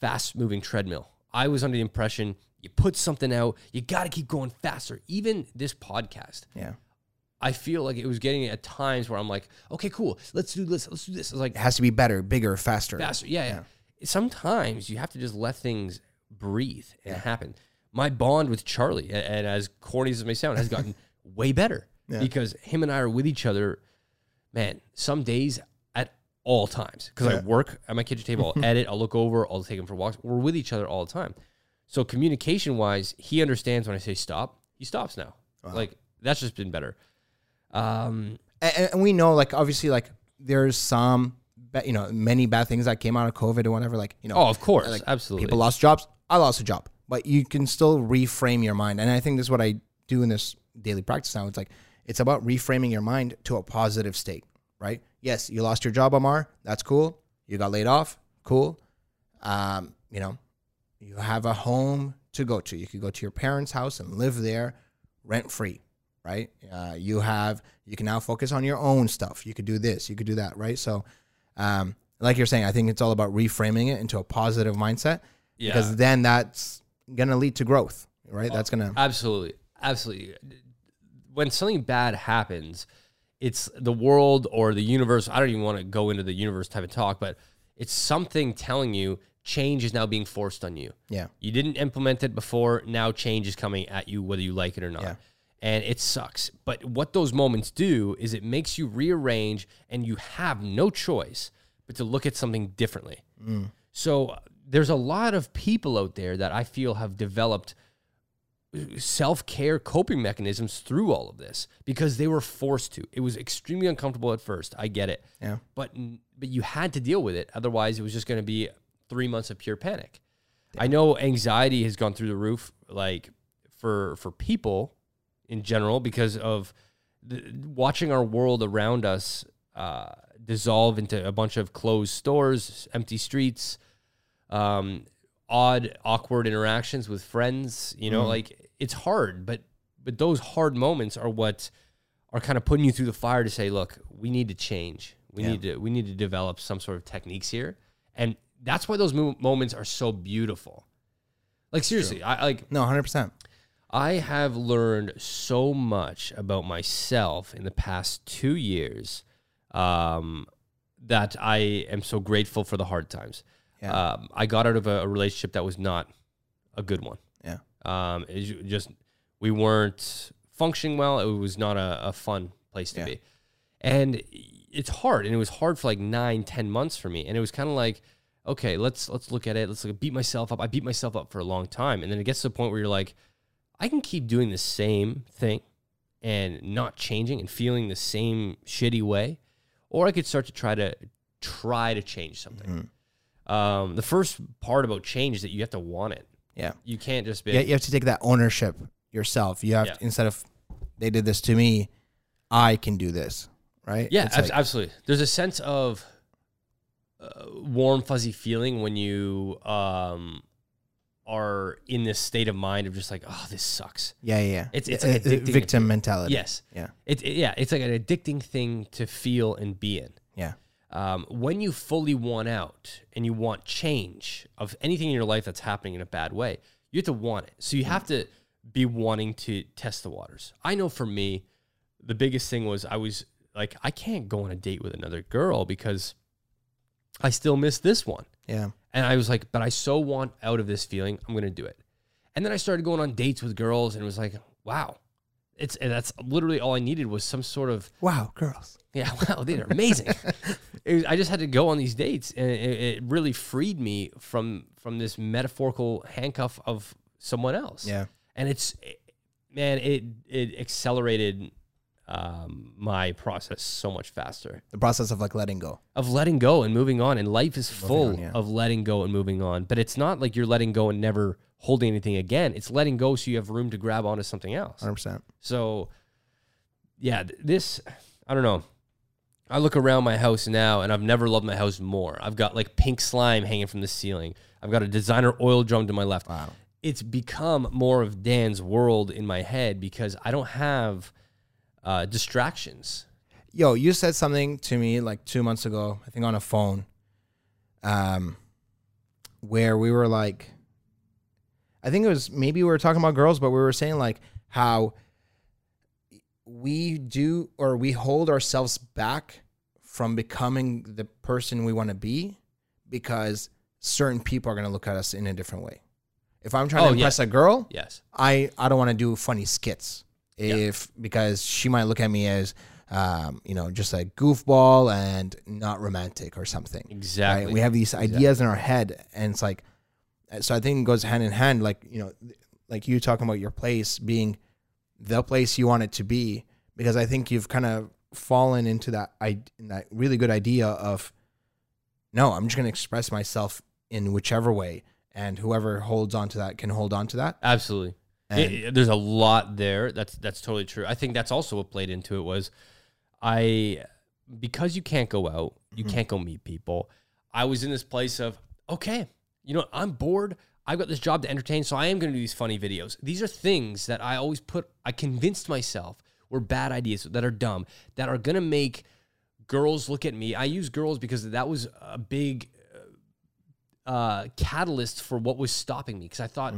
fast moving treadmill. I was under the impression you put something out, you got to keep going faster. Even this podcast, Yeah. I feel like it was getting at times where I'm like, okay, cool, let's do this, let's do this. I was like, It has to be better, bigger, faster. faster. Yeah, yeah. Sometimes you have to just let things breathe and happen. My bond with Charlie, a- and as corny as it may sound, has gotten way better because him and I are with each other, man, some days at all times. Because I work at my kitchen table, I'll edit, I'll look over, I'll take him for walks. We're with each other all the time. So communication wise, he understands when I say stop, he stops now. Like that's just been better. Um, and, and we know like obviously like there's some you know many bad things that came out of covid or whatever like you know oh, of course, like, absolutely. people lost jobs. I lost a job but you can still reframe your mind. And i think this is what i do in this daily practice now. It's like it's about reframing your mind to a positive state right? Yes you lost your job amar that's cool. You got laid off. Cool. Um, you know you have a home to go to. You could go to your parents house and live there rent free right uh, you have you can now focus on your own stuff you could do this you could do that right so um, like you're saying i think it's all about reframing it into a positive mindset yeah. because then that's gonna lead to growth right that's gonna Absolutely. Absolutely. When something bad happens, it's the world or the universe. I don't even want to go into the universe type of talk, but it's something telling you change is now being forced on you. yeah You didn't implement it before. Now change is coming at you, whether you like it or not. Yeah. And it sucks. But what those moments do is it makes you rearrange and you have no choice but to look at something differently. So uh, there's a lot of people out there that I feel have developed self care coping mechanisms through all of this because they were forced to. It was extremely uncomfortable at first. I get it. yeah But but you had to deal with it. Otherwise, it was just going to be three months of pure panic. I know anxiety has gone through the roof, like for for people in general, because of the, watching our world around us uh, dissolve into a bunch of closed stores, empty streets, um, odd, awkward interactions with friends. You know, like it's hard, but but those hard moments are what are kind of putting you through the fire to say, look, we need to change. We Yeah. need to we need to develop some sort of techniques here, and that's why those mo- moments are so beautiful. Like seriously, I like no 100% I have learned so much about myself in the past two years um, that I am so grateful for the hard times. Yeah. Um, I got out of a, a relationship that was not a good one. yeah Um, it's just we weren't functioning well. It was not a, a fun place to Yeah. be, and it's hard. And it was hard for like nine, ten months for me. And it was kind of like, okay, let's let's look at it. Let's like beat myself up. I beat myself up for a long time, and then it gets to the point where you're like, I can keep doing the same thing and not changing and feeling the same shitty way, or I could start to try to try to change something. Um, the first part about change is that you have to want it. yeah You can't just be yeah you have to take that ownership yourself you have Yeah. to, instead of they did this to me i can do this right Yeah, abs- like- absolutely. There's a sense of uh, warm, fuzzy feeling when you um, are in this state of mind of just like, oh, this sucks. yeah yeah, yeah. It's- it's Uh, like uh, addicting victim mentality Yes, yeah It's it- yeah, it's like an addicting thing to feel and be in. yeah Um, when you fully want out and you want change of anything in your life that's happening in a bad way, you have to want it. So you have to be wanting to test the waters. I know for me, the biggest thing was I was like, I can't go on a date with another girl because I still miss this one. yeah And I was like, but I so want out of this feeling, I'm gonna do it. And then I started going on dates with girls, and it was like, wow, it's and that's literally all I needed was some sort of wow girls yeah, wow, these are amazing. it was, I just had to go on these dates, and it, it really freed me from from this metaphorical handcuff of someone else. yeah and it's man, it it accelerated um, my process so much faster The process of like letting go. of letting go and moving on. And life is full on, yeah. of letting go and moving on. But it's not like you're letting go and never holding anything again. It's letting go so you have room to grab onto something else. 100%. So, yeah, th- this, I don't know. I look around my house now and I've never loved my house more. I've got like pink slime hanging from the ceiling. I've got a designer oil drum to my left. Wow. It's become more of Dan's world in my head because I don't have uh, distractions. Yo, you said something to me like two months ago, I think on a phone, um, where we were like, I think it was maybe we were talking about girls, but we were saying like how we do or we hold ourselves back from becoming the person we want to be because certain people are going to look at us in a different way. If I'm trying Oh, to impress a girl, Yes. I I don't want to do funny skits if because she might look at me as um, you know just a goofball and not romantic or something. Exactly. Right? We have these ideas in our head, and it's like so. I think it goes hand in hand. Like you know, like you talking about your place being the place you want it to be, because I think you've kind of fallen into that I that really good idea of no, I'm just going to express myself in whichever way, and whoever holds on to that can hold on to that. Absolutely. It- there's a lot there. That's that's totally true. I think that's also what played into it was I because you can't go out, you Mm-hmm. can't go meet people. I was in this place of okay, you know, I'm bored. I've got this job to entertain, so I am going to do these funny videos. These are things that I always put. I convinced myself were bad ideas that are dumb that are going to make girls look at me. I use girls because that was a big uh, catalyst for what was stopping me because I thought,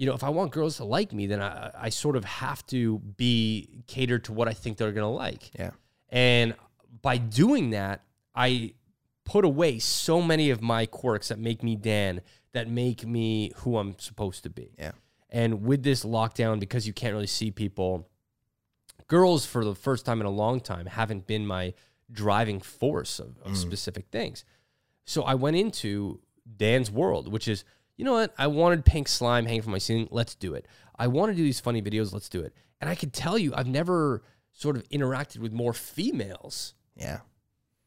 you know, if I want girls to like me, then I, I sort of have to be catered to what I think they're going to like. Yeah. And by doing that, I put away so many of my quirks that make me Dan, that make me who I'm supposed to be. Yeah. And with this lockdown, because you can't really see people, girls for the first time in a long time haven't been my driving force of, of mm. specific things. So I went into Dan's world, which is, you know what? I wanted pink slime hanging from my ceiling. Let's do it. I want to do these funny videos. Let's do it. And I can tell you, I've never sort of interacted with more females Yeah.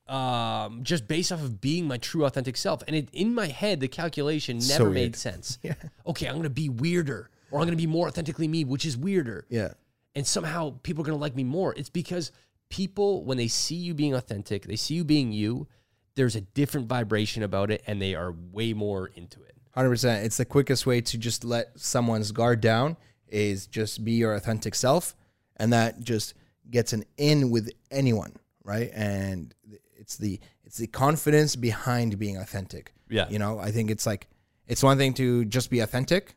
um, just based off of being my true authentic self. And it, in my head, the calculation never weird. made sense. Yeah. Okay, I'm going to be weirder or I'm going to be more authentically me, which is weirder. Yeah. And somehow people are going to like me more. It's because people, when they see you being authentic, they see you being you, there's a different vibration about it and they are way more into it. Hundred percent. It's the quickest way to just let someone's guard down is just be your authentic self, and that just gets an in with anyone, right? And it's the it's the confidence behind being authentic. Yeah. You know, I think it's like it's one thing to just be authentic,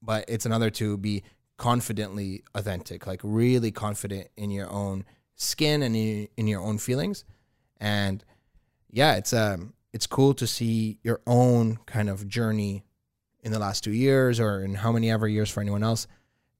but it's another to be confidently authentic, like really confident in your own skin and in, in your own feelings. And yeah, it's um it's cool to see your own kind of journey in the last two years or in how many ever years for anyone else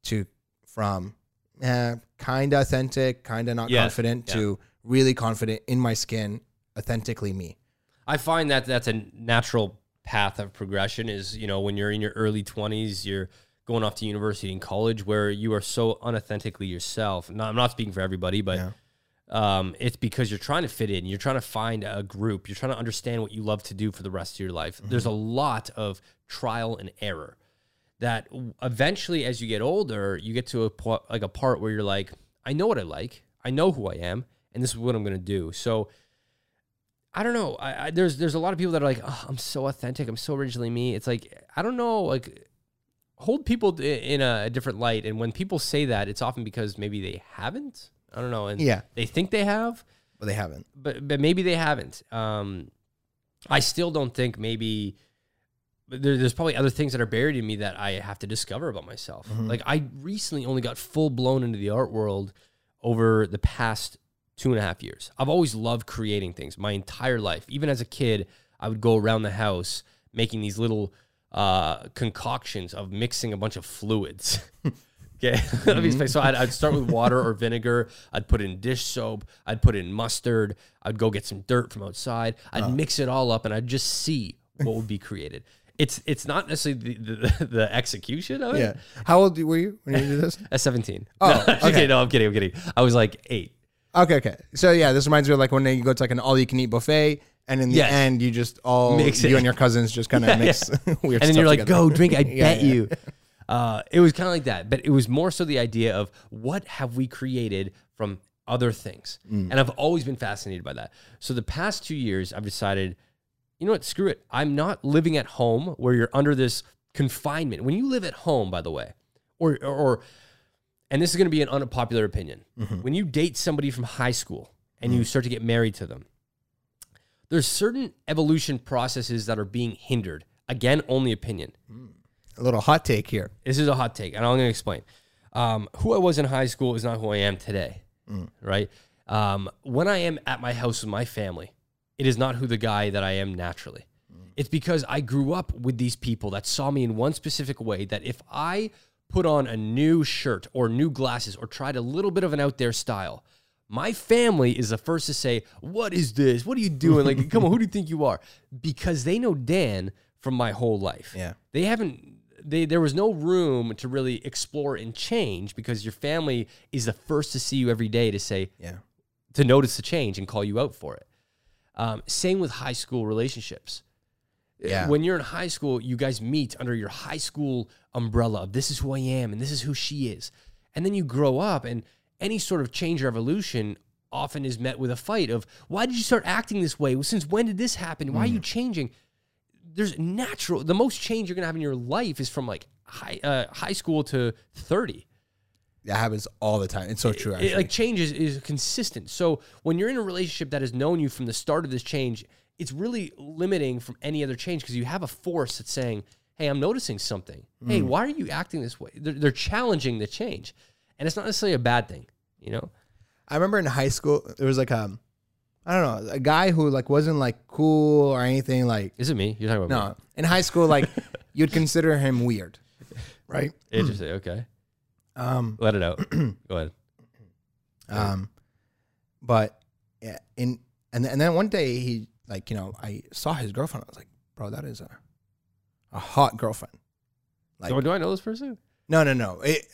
to from uh, kind of authentic, kind of not Yeah, confident yeah. to really confident in my skin, authentically me. I find that that's a natural path of progression is, you know, when you're in your early 20s, you're going off to university and college where you are so unauthentically yourself. Not, I'm not speaking for everybody, but Yeah. Um, it's because you're trying to fit in. You're trying to find a group. You're trying to understand what you love to do for the rest of your life. There's a lot of trial and error that eventually, as you get older, you get to a po- like a part where you're like, I know what I like. I know who I am, and this is what I'm going to do. So I don't know. I, I there's there's a lot of people that are like, oh, I'm so authentic. I'm so originally me. It's like I don't know. Like hold people in a different light, and when people say that, it's often because maybe they haven't. I don't know, and Yeah. they think they have, But they haven't. but but maybe they haven't. Um, I still don't think maybe. But there, there's probably other things that are buried in me that I have to discover about myself. Like I recently only got full blown into the art world over the past two and a half years. I've always loved creating things my entire life. Even as a kid, I would go around the house making these little uh, concoctions of mixing a bunch of fluids. Okay. Mm-hmm. Space. so I'd, I'd start with water or vinegar. I'd put in dish soap. I'd put in mustard. I'd go get some dirt from outside. I'd uh. mix it all up and I'd just see what would be created. It's it's not necessarily the, the, the execution of it. Yeah. How old were you when you did this? At 17. Oh, no, okay. okay. No, I'm kidding. I'm kidding. I was like eight. Okay, okay. So yeah, this reminds me of like when you go to like an all you can eat buffet, and in the Yes. end you just all Mix it. you and your cousins just kind of mix weird. and then you're like, together. go drink. I Yeah, bet yeah. you. Uh, it was kind of like that, but it was more so the idea of what have we created from other things, Mm. and I've always been fascinated by that. So the past two years, I've decided, you know what, screw it. I'm not living at home where you're under this confinement. When you live at home, by the way, or or, or and this is going to be an unpopular opinion. Mm-hmm. When you date somebody from high school and you start to get married to them, there's certain evolution processes that are being hindered. Again, only opinion. A little hot take here. This is a hot take, and I'm going to explain. Um, who I was in high school is not who I am today, right? Um, when I am at my house with my family, it is not who the guy that I am naturally. It's because I grew up with these people that saw me in one specific way. That if I put on a new shirt or new glasses or tried a little bit of an out there style, my family is the first to say, "What is this? What are you doing? Like, come on, who do you think you are?" Because they know Dan from my whole life Yeah. they haven't they there was no room to really explore and change because your family is the first to see you every day to say Yeah. to notice the change and call you out for it. Um, same with high school relationships. Yeah. when you're in high school you guys meet under your high school umbrella of this is who i am and this is who she is. And then you grow up and any sort of change or evolution often is met with a fight of why did you start acting this way? Since when did this happen? Why are you changing there's natural the most change you're gonna have in your life is from like high uh, high school to 30 That happens all the time. It's so true. It- Actually. like change is, is consistent so when you're in a relationship that has known you from the start of this change it's really limiting from any other change because you have a force that's saying hey i'm noticing something Mm. hey why are you acting this way they're, they're challenging the change and it's not necessarily a bad thing you know I remember in high school there was like um, I don't know, a guy who like wasn't like cool or anything. Like is it me you're talking about no, in high school like you'd consider him weird, right? interesting okay Um, let it out go ahead Um, but yeah, in and and then one day he like you know I saw his girlfriend. I was like, bro, that is a a hot girlfriend. Like do, do i know this person no no no. It,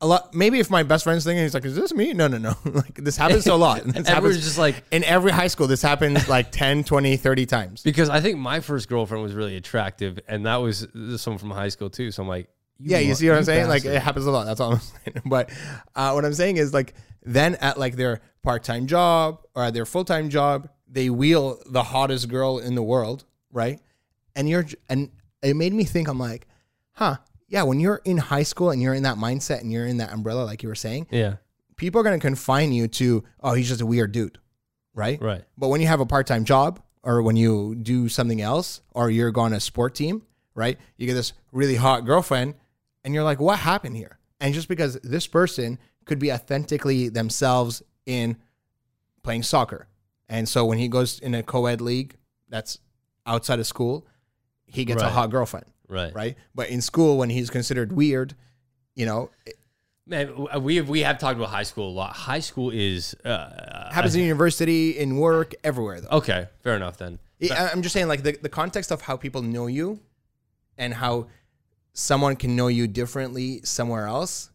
a lot maybe if my best friend's thinking he's like is this me? No no no. Like this happens a lot. This everyone's happens just like in every high school this happens like 10 20 30 times. Because I think my first girlfriend was really attractive, and that was someone from high school too. So I'm like, yeah you see what i'm saying? Like it happens a lot that's all i'm saying. But uh, what i'm saying is like then at like their part-time job or at their full-time job they wheel the hottest girl in the world right? And you're and it made me think i'm like huh yeah when you're in high school and you're in that mindset and you're in that umbrella like you were saying yeah, people are going to confine you to oh he's just a weird dude right right, but when you have a part-time job or when you do something else or you're going to a sport team, right? You get this really hot girlfriend and you're like, what happened here? And just because this person could be authentically themselves in playing soccer. And so when he goes in a co-ed league that's outside of school, he gets a hot girlfriend, right, right? But in school when he's considered weird, you know, it Man, we have we have talked about high school a lot. High school is uh, happens in university, in work, everywhere though. okay. Fair enough then. I- I'm just saying, like the, the context of how people know you, and how someone can know you differently somewhere else,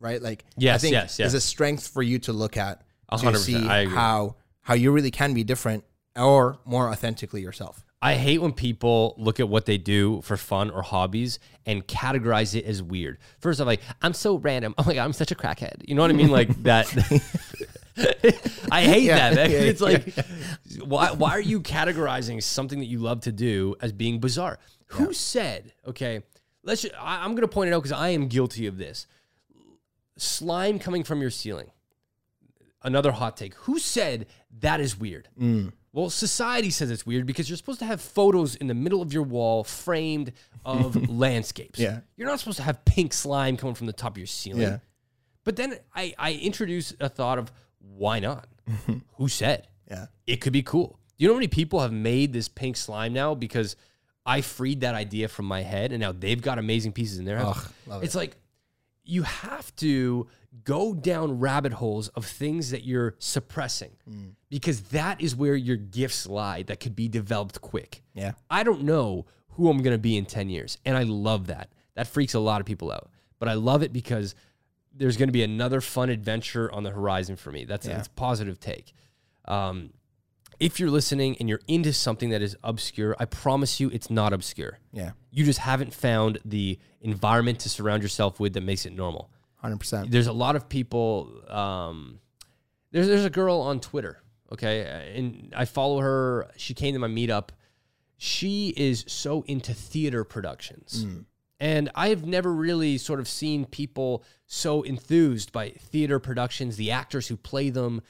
right? Like, I Yes, think yes, yes. is a strength for you to look at A to hundred see I how how you really can be different or more authentically yourself. I hate when people look at what they do for fun or hobbies and categorize it as weird. First, I'm like, I'm so random. Oh my god, I'm such a crackhead. You know what I mean? Like that. I hate Yeah, that. Man. yeah, it's like, why why are you categorizing something that you love to do as being bizarre? Who said? Okay, let's. ju- I, I'm going to point it out because I am guilty of this. Slime coming from your ceiling. Another hot take. Who said that is weird? Mm. Well, society says it's weird because you're supposed to have photos in the middle of your wall framed of landscapes. Yeah. You're not supposed to have pink slime coming from the top of your ceiling. Yeah. But then I, I introduce a thought of why not? Who said? Yeah, It could be cool. Do you know how many people have made this pink slime now because I freed that idea from my head and now they've got amazing pieces in their house? Ugh, it's like you have to go down rabbit holes of things that you're suppressing because that is where your gifts lie that could be developed quick. yeah, I don't know who I'm going to be in 10 years. And I love that. That freaks a lot of people out. But I love it because there's going to be another fun adventure on the horizon for me. That's, Yeah. that's a positive take. Um, if you're listening and you're into something that is obscure, I promise you it's not obscure. Yeah, You just haven't found the environment to surround yourself with that makes it normal. Hundred percent. There's a lot of people. Um, there's there's a girl on Twitter, okay, and I follow her. She came to my meetup. She is so into theater productions, and I have never really sort of seen people so enthused by theater productions, the actors who play them,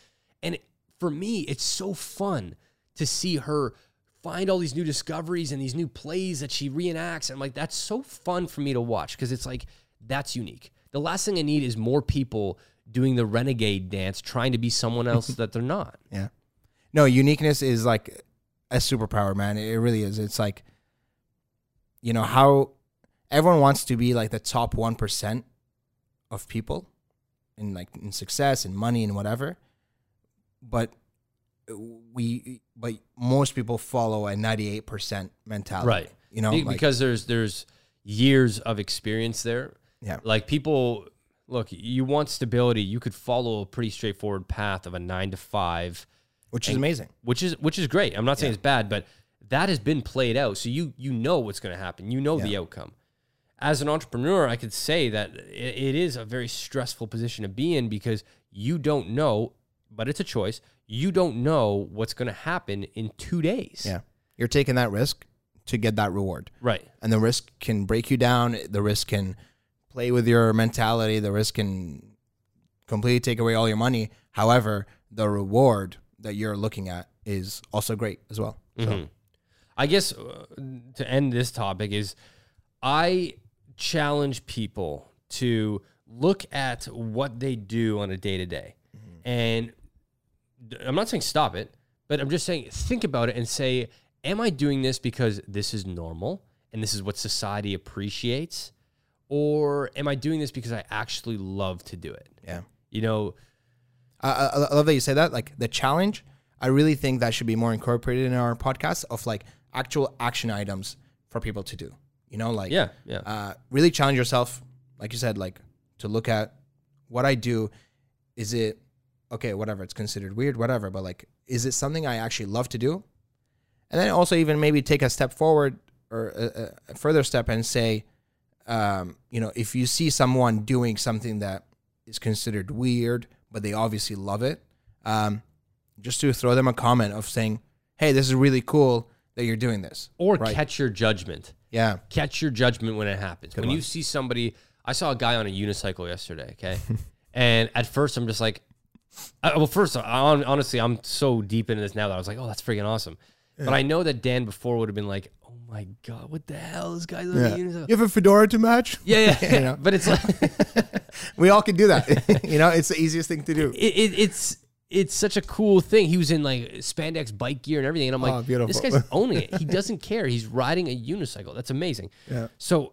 and for me, it's so fun to see her find all these new discoveries and these new plays that she reenacts. And I'm like, that's so fun for me to watch because it's like, that's unique. The last thing I need is more people doing the renegade dance, trying to be someone else that they're not. Yeah. No, uniqueness is like a superpower, man. It really is. It's like, you know, how everyone wants to be like the top 1% of people in like in success and money and whatever. But we, but most people follow a 98% mentality. Right. You know, Be- like, because there's there's years of experience there. Yeah. Like people look, you want stability, you could follow a pretty straightforward path of a 9 to 5 which is amazing. which is which is great. I'm not saying it's bad, but that has been played out. So you you know what's going to happen. You know the outcome. As an entrepreneur, I could say that it, it is a very stressful position to be in because you don't know, but it's a choice. You don't know what's going to happen in 2 days. Yeah. You're taking that risk to get that reward. Right. and the risk can break you down. The risk can play with your mentality. The risk can completely take away all your money. However, the reward that you're looking at is also great as well. So Mhm. I guess uh, to end this topic is I challenge people to look at what they do on a day to day. And I'm not saying stop it, but I'm just saying think about it and say, am I doing this because this is normal and this is what society appreciates? Or am I doing this because I actually love to do it? yeah, You know, I, I, I love that you say that. Like the challenge, I really think that should be more incorporated in our podcast of like actual action items for people to do. You know, like yeah, yeah. uh, really challenge yourself, like you said, like to look at what I do. Is it okay? Whatever, it's considered weird, whatever. But like, is it something I actually love to do? And then also even maybe take a step forward or a, a further step and say, um, you know, if you see someone doing something that is considered weird, but they obviously love it, um, just to throw them a comment of saying, "Hey, this is really cool that you're doing this." or right. catch your judgment. Yeah, catch your judgment when it happens. when one. you see somebody, I saw a guy on a unicycle yesterday. Okay, and at first I'm just like, I, well, first I, honestly, I'm so deep into this now that I was like, oh, that's freaking awesome. But I know that Dan before would have been like, my god, what the hell, is this guy's on a unicycle. You have a fedora to match? Yeah, yeah, You know? but it's like We all can do that. you know, it's the easiest thing to do. it, it, it's it's such a cool thing. He was in like spandex bike gear and everything, and I'm like, Oh, beautiful. this guy's owning it. He doesn't care. He's riding a unicycle. That's amazing. Yeah. So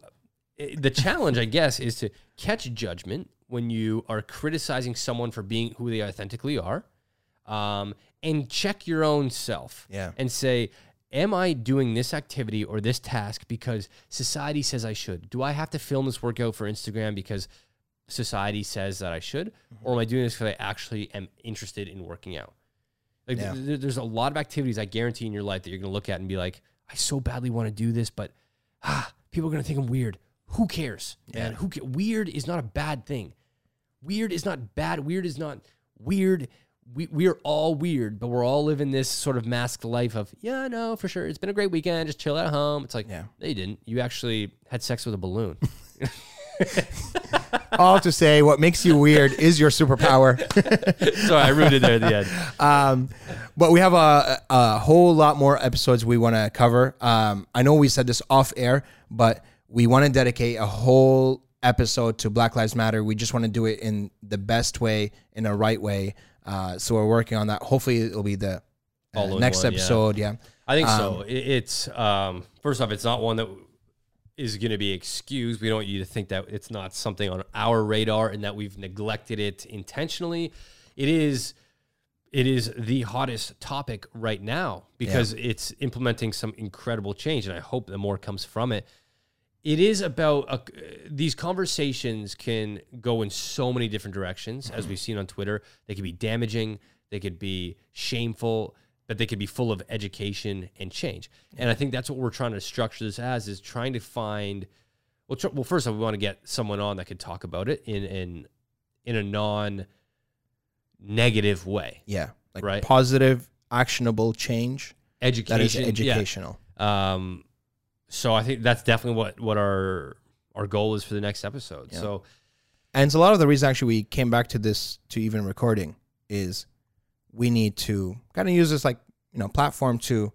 eh, the challenge, I guess, is to catch judgment when you are criticizing someone for being who they authentically are, um, and check your own self. Yeah. And say, am I doing this activity or this task because society says I should? Do I have to film this workout for Instagram because society says that I should, Mm-hmm. or am I doing this because I actually am interested in working out? Like, Yeah. th- th- there's a lot of activities I guarantee in your life that you're going to look at and be like, I so badly want to do this, but ah, people are going to think I'm weird. Who cares, man? Who ca- weird is not a bad thing. Weird is not bad. Weird is not weird. We we are all weird, but we're all living this sort of masked life of yeah, no, for sure. It's been a great weekend. Just chill at home. It's like Yeah. no, you didn't. You actually had sex with a balloon. All to say, what makes you weird is your superpower. Sorry, I ruined it there at the end. Um, but we have a, a whole lot more episodes we want to cover. Um, I know we said this off air, but we want to dedicate a whole episode to Black Lives Matter. We just want to do it in the best way, in a right way. Uh, so we're working on that. Hopefully, it'll be the uh, next one, episode. Yeah. I think so. It, it's um, first off, it's not one that is going to be excused. We don't want you to think that it's not something on our radar and that we've neglected it intentionally. It is. it is the hottest topic right now because it's implementing some incredible change, and I hope that more comes from it. It is about a, these conversations can go in so many different directions, as we've seen on Twitter. They could be damaging, they could be shameful, but they could be full of education and change. And I think that's what we're trying to structure this as: is trying to find. Well, tr- well, first, all, we want to get someone on that could talk about it in in in a non negative way. Yeah. Like Right. positive, actionable change Education, that is yeah. educational. Um, so I think that's definitely what what our our goal is for the next episode. Yeah. So And it's a lot of the reason actually we came back to this to even recording is we need to kind of use this like you know platform to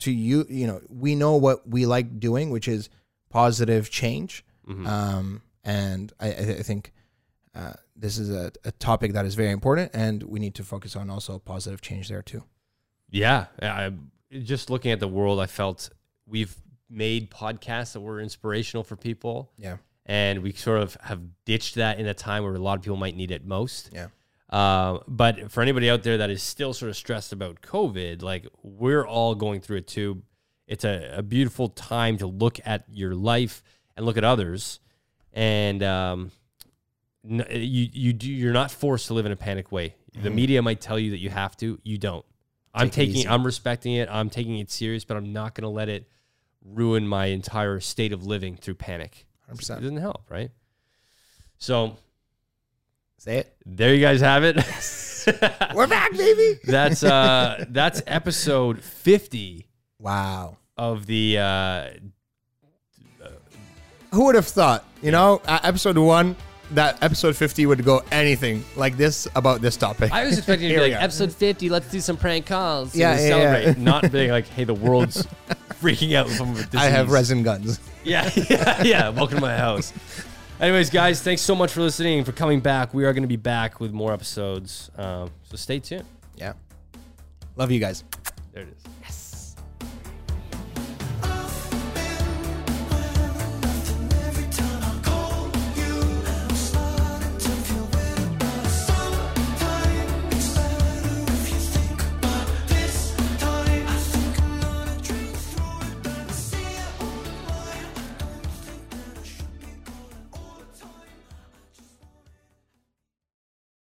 to you you know we know what we like doing which is positive change mhm. um, and I, I I think uh, this is a, a topic that is very important and we need to focus on also positive change there too yeah, I, just looking at the world, I felt we've made podcasts that were inspirational for people, yeah and we sort of have ditched that in a time where a lot of people might need it most. yeah Uh, but for anybody out there that is still sort of stressed about COVID, like we're all going through it too. It's a, a beautiful time to look at your life and look at others, and um, you you do you're not forced to live in a panic way. The media might tell you that you have to. You don't. I'm Take it taking. I'm respecting it. I'm taking it serious, but I'm not going to let it ruin my entire state of living through panic. It 100% doesn't help, right? So say it there you guys have it. we're back baby that's uh that's episode 50 wow of the uh who would have thought you know at episode one that episode 50 would go anything like this about this topic I was expecting to Here be like episode 50 let's do some prank calls Yeah, yeah, celebrate yeah. not being like hey the world's freaking out from a disease. I have resin guns. yeah yeah yeah welcome to my house anyways guys thanks so much for listening for coming back we are going to be back with more episodes um, so stay tuned Yeah. Love you guys. there it is